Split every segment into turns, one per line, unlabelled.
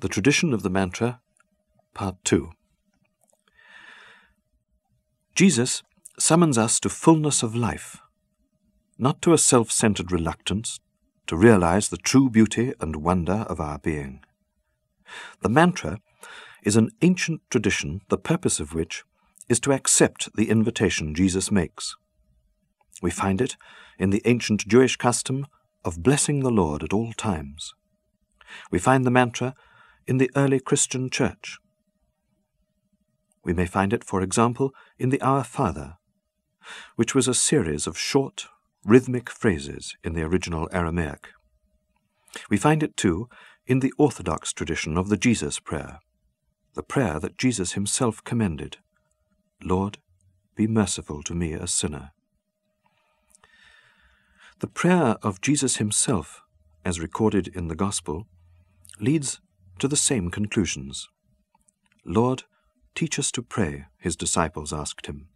The Tradition of the Mantra, Part 2. Jesus summons us to fullness of life, not to a self centered reluctance to realize the true beauty and wonder of our being. The mantra is an ancient tradition, the purpose of which is to accept the invitation Jesus makes. We find it in the ancient Jewish custom of blessing the Lord at all times. We find the mantra in the early Christian church. We may find it, for example, in the Our Father, which was a series of short, rhythmic phrases in the original Aramaic. We find it, too, in the Orthodox tradition of the Jesus Prayer, the prayer that Jesus himself commended Lord, be merciful to me, a sinner. The prayer of Jesus himself, as recorded in the Gospel, leads to the same conclusions. Lord, teach us to pray, his disciples asked him.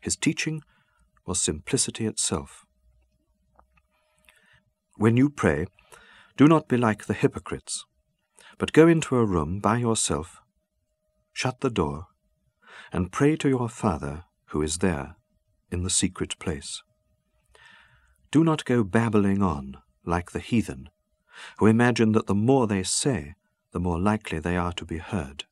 His teaching was simplicity itself. When you pray, do not be like the hypocrites, but go into a room by yourself, shut the door, and pray to your Father who is there in the secret place. Do not go babbling on like the heathen, who imagine that the more they say, the more likely they are to be heard.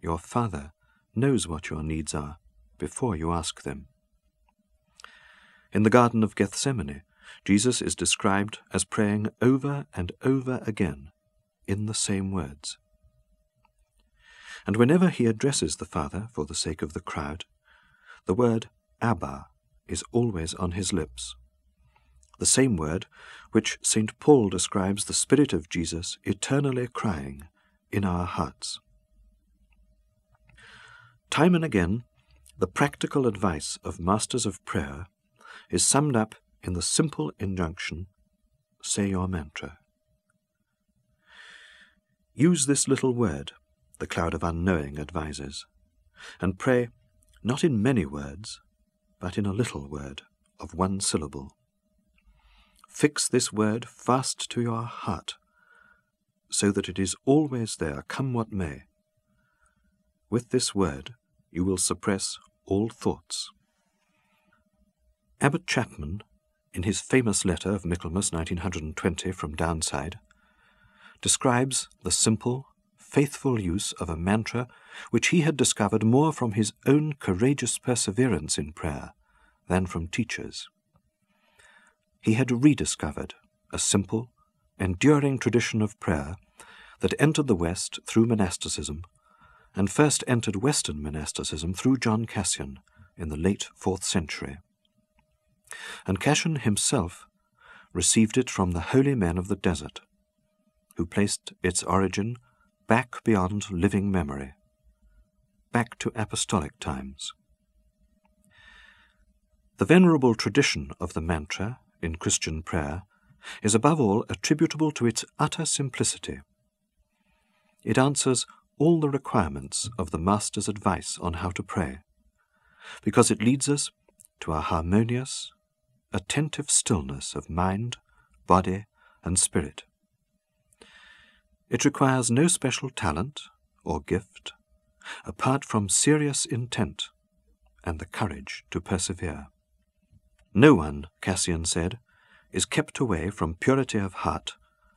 Your Father knows what your needs are before you ask them. In the Garden of Gethsemane, Jesus is described as praying over and over again in the same words. And whenever he addresses the Father for the sake of the crowd, the word Abba is always on his lips the same word which St. Paul describes the Spirit of Jesus eternally crying in our hearts. Time and again, the practical advice of masters of prayer is summed up in the simple injunction say your mantra. Use this little word, the cloud of unknowing advises, and pray not in many words, but in a little word of one syllable. Fix this word fast to your heart, so that it is always there, come what may. With this word you will suppress all thoughts. Abbot Chapman, in his famous letter of Michaelmas 1920 from Downside, describes the simple, faithful use of a mantra which he had discovered more from his own courageous perseverance in prayer than from teachers he had rediscovered a simple, enduring tradition of prayer that entered the West through monasticism and first entered Western monasticism through John Cassian in the late fourth century. And Cassian himself received it from the holy men of the desert, who placed its origin back beyond living memory, back to apostolic times. The venerable tradition of the mantra in Christian prayer is above all attributable to its utter simplicity. It answers all the requirements of the Master's advice on how to pray, because it leads us to a harmonious, attentive stillness of mind, body, and spirit. It requires no special talent or gift, apart from serious intent and the courage to persevere. No one, Cassian said, is kept away from purity of heart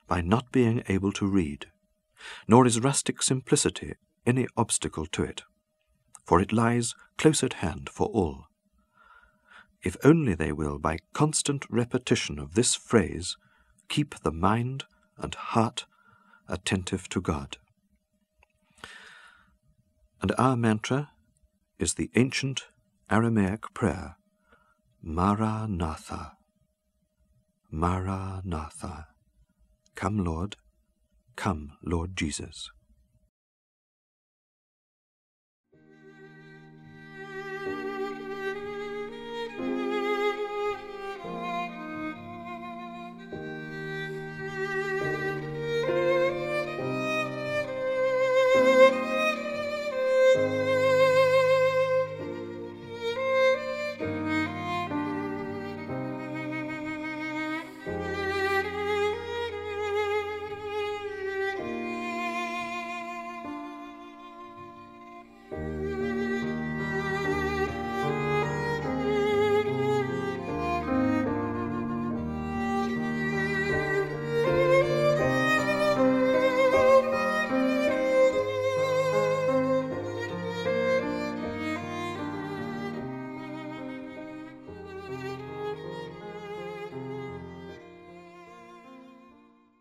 by not being able to read, nor is rustic simplicity any obstacle to it, for it lies close at hand for all. If only they will, by constant repetition of this phrase, keep the mind and heart attentive to God. And our mantra is the ancient Aramaic prayer Maranatha. Maranatha. Come, Lord. Come, Lord Jesus.